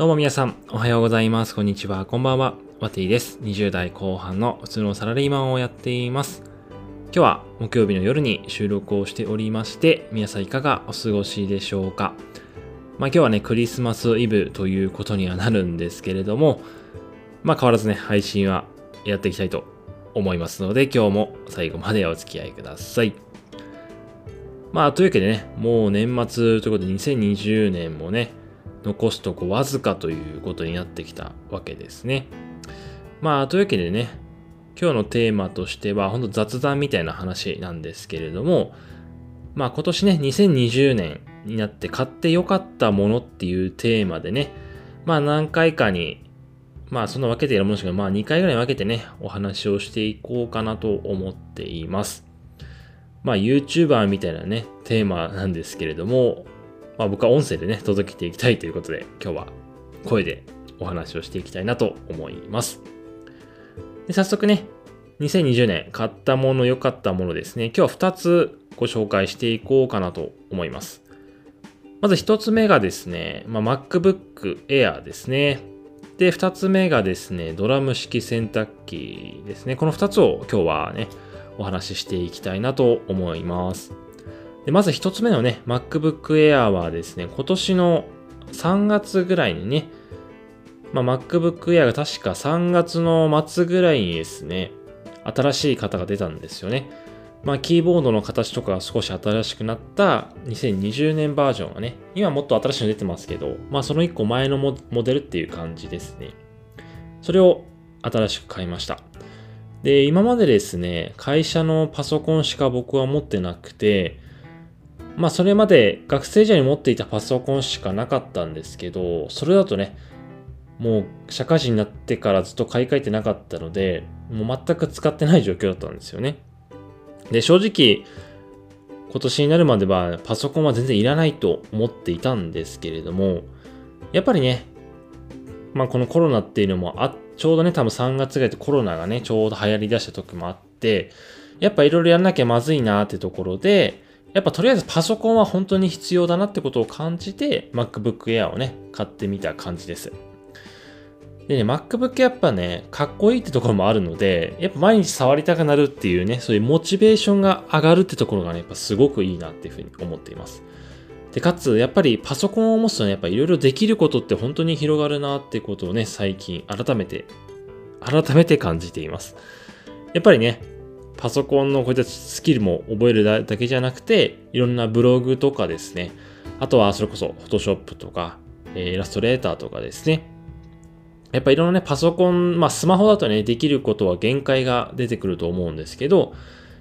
どうも皆さん、おはようございます。こんにちは。こんばんは。ワティです。20代後半の普通のサラリーマンをやっています。今日は木曜日の夜に収録をしておりまして、皆さんいかがお過ごしでしょうか。まあ今日はね、クリスマスイブということにはなるんですけれども、まあ変わらずね、配信はやっていきたいと思いますので、今日も最後までお付き合いください。まあというわけでね、もう年末ということで2020年もね、残すとこわずかということになってきたわけですね。まあというわけでね、今日のテーマとしては、本当雑談みたいな話なんですけれども、まあ今年ね、2020年になって買ってよかったものっていうテーマでね、まあ何回かに、まあそんな分けているものですが、まあ2回ぐらい分けてね、お話をしていこうかなと思っています。まあ YouTuber みたいなね、テーマなんですけれども、まあ僕は音声でね、届けていきたいということで、今日は声でお話をしていきたいなと思います。で早速ね、2020年買ったもの、良かったものですね。今日は2つご紹介していこうかなと思います。まず1つ目がですね、まあ、MacBook Air ですね。で、2つ目がですね、ドラム式洗濯機ですね。この2つを今日はね、お話ししていきたいなと思います。でまず1つ目のね、MacBook Air はですね、今年の3月ぐらいにね、まあ、MacBook Air が確か3月の末ぐらいにですね、新しい型が出たんですよね。まあ、キーボードの形とかが少し新しくなった2020年バージョンがね、今もっと新しいの出てますけど、まあ、その1個前のモデルっていう感じですね。それを新しく買いました。で、今までですね、会社のパソコンしか僕は持ってなくて、まあそれまで学生時代に持っていたパソコンしかなかったんですけど、それだとね、もう社会人になってからずっと買い替えてなかったので、もう全く使ってない状況だったんですよね。で、正直、今年になるまではパソコンは全然いらないと思っていたんですけれども、やっぱりね、まあこのコロナっていうのもあ、ちょうどね、多分3月ぐらいでコロナがね、ちょうど流行り出した時もあって、やっぱいろいろやんなきゃまずいなってところで、やっぱとりあえずパソコンは本当に必要だなってことを感じて MacBook Air をね、買ってみた感じです。でね、MacBook やっぱね、かっこいいってところもあるので、やっぱ毎日触りたくなるっていうね、そういうモチベーションが上がるってところがね、やっぱすごくいいなっていうふうに思っています。で、かつ、やっぱりパソコンを持つとね、やっぱいろいろできることって本当に広がるなってことをね、最近改めて、改めて感じています。やっぱりね、パソコンのこういったスキルも覚えるだけじゃなくて、いろんなブログとかですね、あとはそれこそ Photoshop とか、えイラストレーターとかですね、やっぱいろんなね、パソコン、まあスマホだとね、できることは限界が出てくると思うんですけど、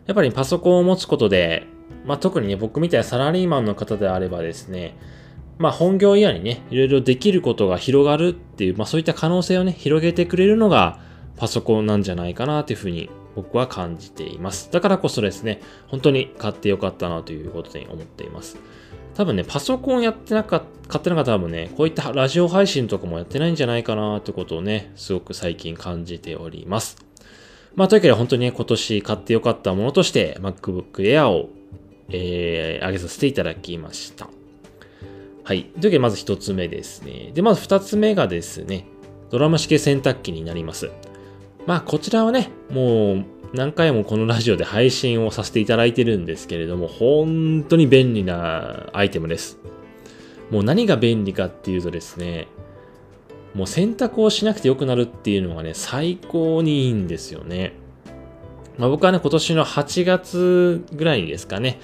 やっぱりパソコンを持つことで、まあ特にね、僕みたいなサラリーマンの方であればですね、まあ本業以外にね、いろいろできることが広がるっていう、まあそういった可能性をね、広げてくれるのがパソコンなんじゃないかなというふうに僕は感じています。だからこそですね、本当に買ってよかったなということに思っています。多分ね、パソコンやってなかった買ってなかったら多分ね、こういったラジオ配信とかもやってないんじゃないかなってことをね、すごく最近感じております。まあ、というわけで本当にね、今年買ってよかったものとして MacBook Air を、えー、上げさせていただきました。はい。というわけでまず一つ目ですね。で、まず二つ目がですね、ドラム式洗濯機になります。まあ、こちらはね、もう何回もこのラジオで配信をさせていただいてるんですけれども、本当に便利なアイテムです。もう何が便利かっていうとですね、もう洗濯をしなくてよくなるっていうのがね、最高にいいんですよね。まあ、僕はね、今年の8月ぐらいにですかね、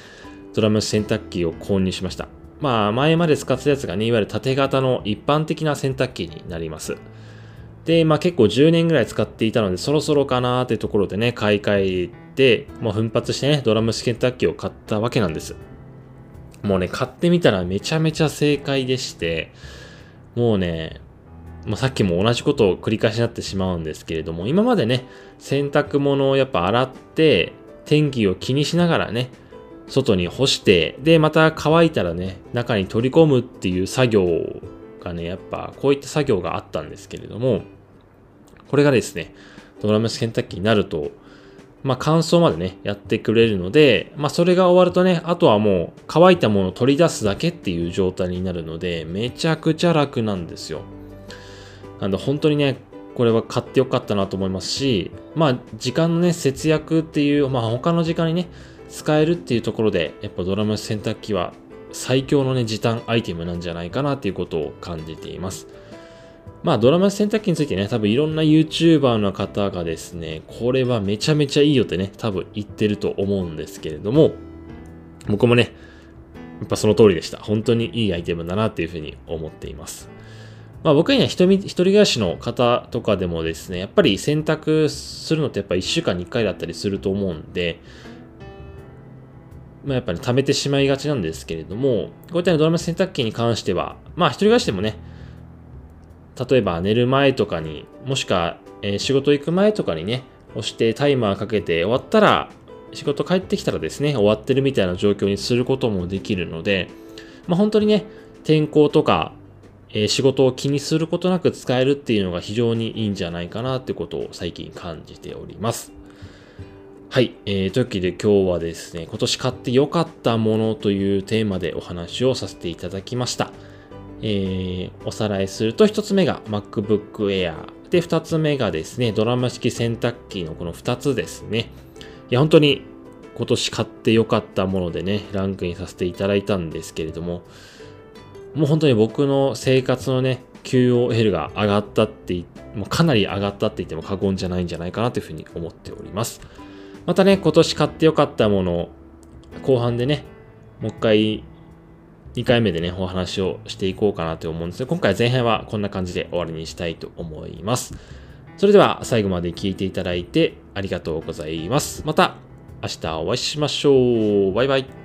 ドラム洗濯機を購入しました。まあ、前まで使ったやつがね、いわゆる縦型の一般的な洗濯機になります。で、まあ結構10年ぐらい使っていたので、そろそろかなーってところでね、買い替えて、もう奮発してね、ドラム式洗濯機を買ったわけなんです。もうね、買ってみたらめちゃめちゃ正解でして、もうね、まあ、さっきも同じことを繰り返しになってしまうんですけれども、今までね、洗濯物をやっぱ洗って、天気を気にしながらね、外に干して、で、また乾いたらね、中に取り込むっていう作業がね、やっぱこういった作業があったんですけれども、これがですね、ドラム式洗濯機になると、まあ乾燥までね、やってくれるので、まあそれが終わるとね、あとはもう乾いたものを取り出すだけっていう状態になるので、めちゃくちゃ楽なんですよ。なんで本当にね、これは買ってよかったなと思いますし、まあ時間のね、節約っていう、まあ他の時間にね、使えるっていうところで、やっぱドラム洗濯機は最強のね、時短アイテムなんじゃないかなっていうことを感じています。まあドラマ洗濯機についてね、多分いろんな YouTuber の方がですね、これはめちゃめちゃいいよってね、多分言ってると思うんですけれども、僕もね、やっぱその通りでした。本当にいいアイテムだなっていうふうに思っています。まあ僕には一人暮らしの方とかでもですね、やっぱり洗濯するのってやっぱ1週間に1回だったりすると思うんで、まあやっぱり溜めてしまいがちなんですけれども、こういったドラム洗濯機に関しては、まあ一人暮らしでもね、例えば寝る前とかに、もしくは、え仕事行く前とかにね、押してタイマーかけて終わったら、仕事帰ってきたらですね、終わってるみたいな状況にすることもできるので、まあ、本当にね、天候とか、え、仕事を気にすることなく使えるっていうのが非常にいいんじゃないかなってことを最近感じております。はい、えー、というわけで今日はですね、今年買って良かったものというテーマでお話をさせていただきました。えー、おさらいすると1つ目が MacBook Air で2つ目がですね、ドラマ式洗濯機のこの2つですね。いや、本当に今年買って良かったものでね、ランクインさせていただいたんですけれども、もう本当に僕の生活のね、QOL が上がったってもうかなり上がったって言っても過言じゃないんじゃないかなというふうに思っております。またね、今年買って良かったもの、後半でね、もう一回2回目でね、お話をしていこうかなと思うんですけど、今回前編はこんな感じで終わりにしたいと思います。それでは最後まで聞いていただいてありがとうございます。また明日お会いしましょう。バイバイ。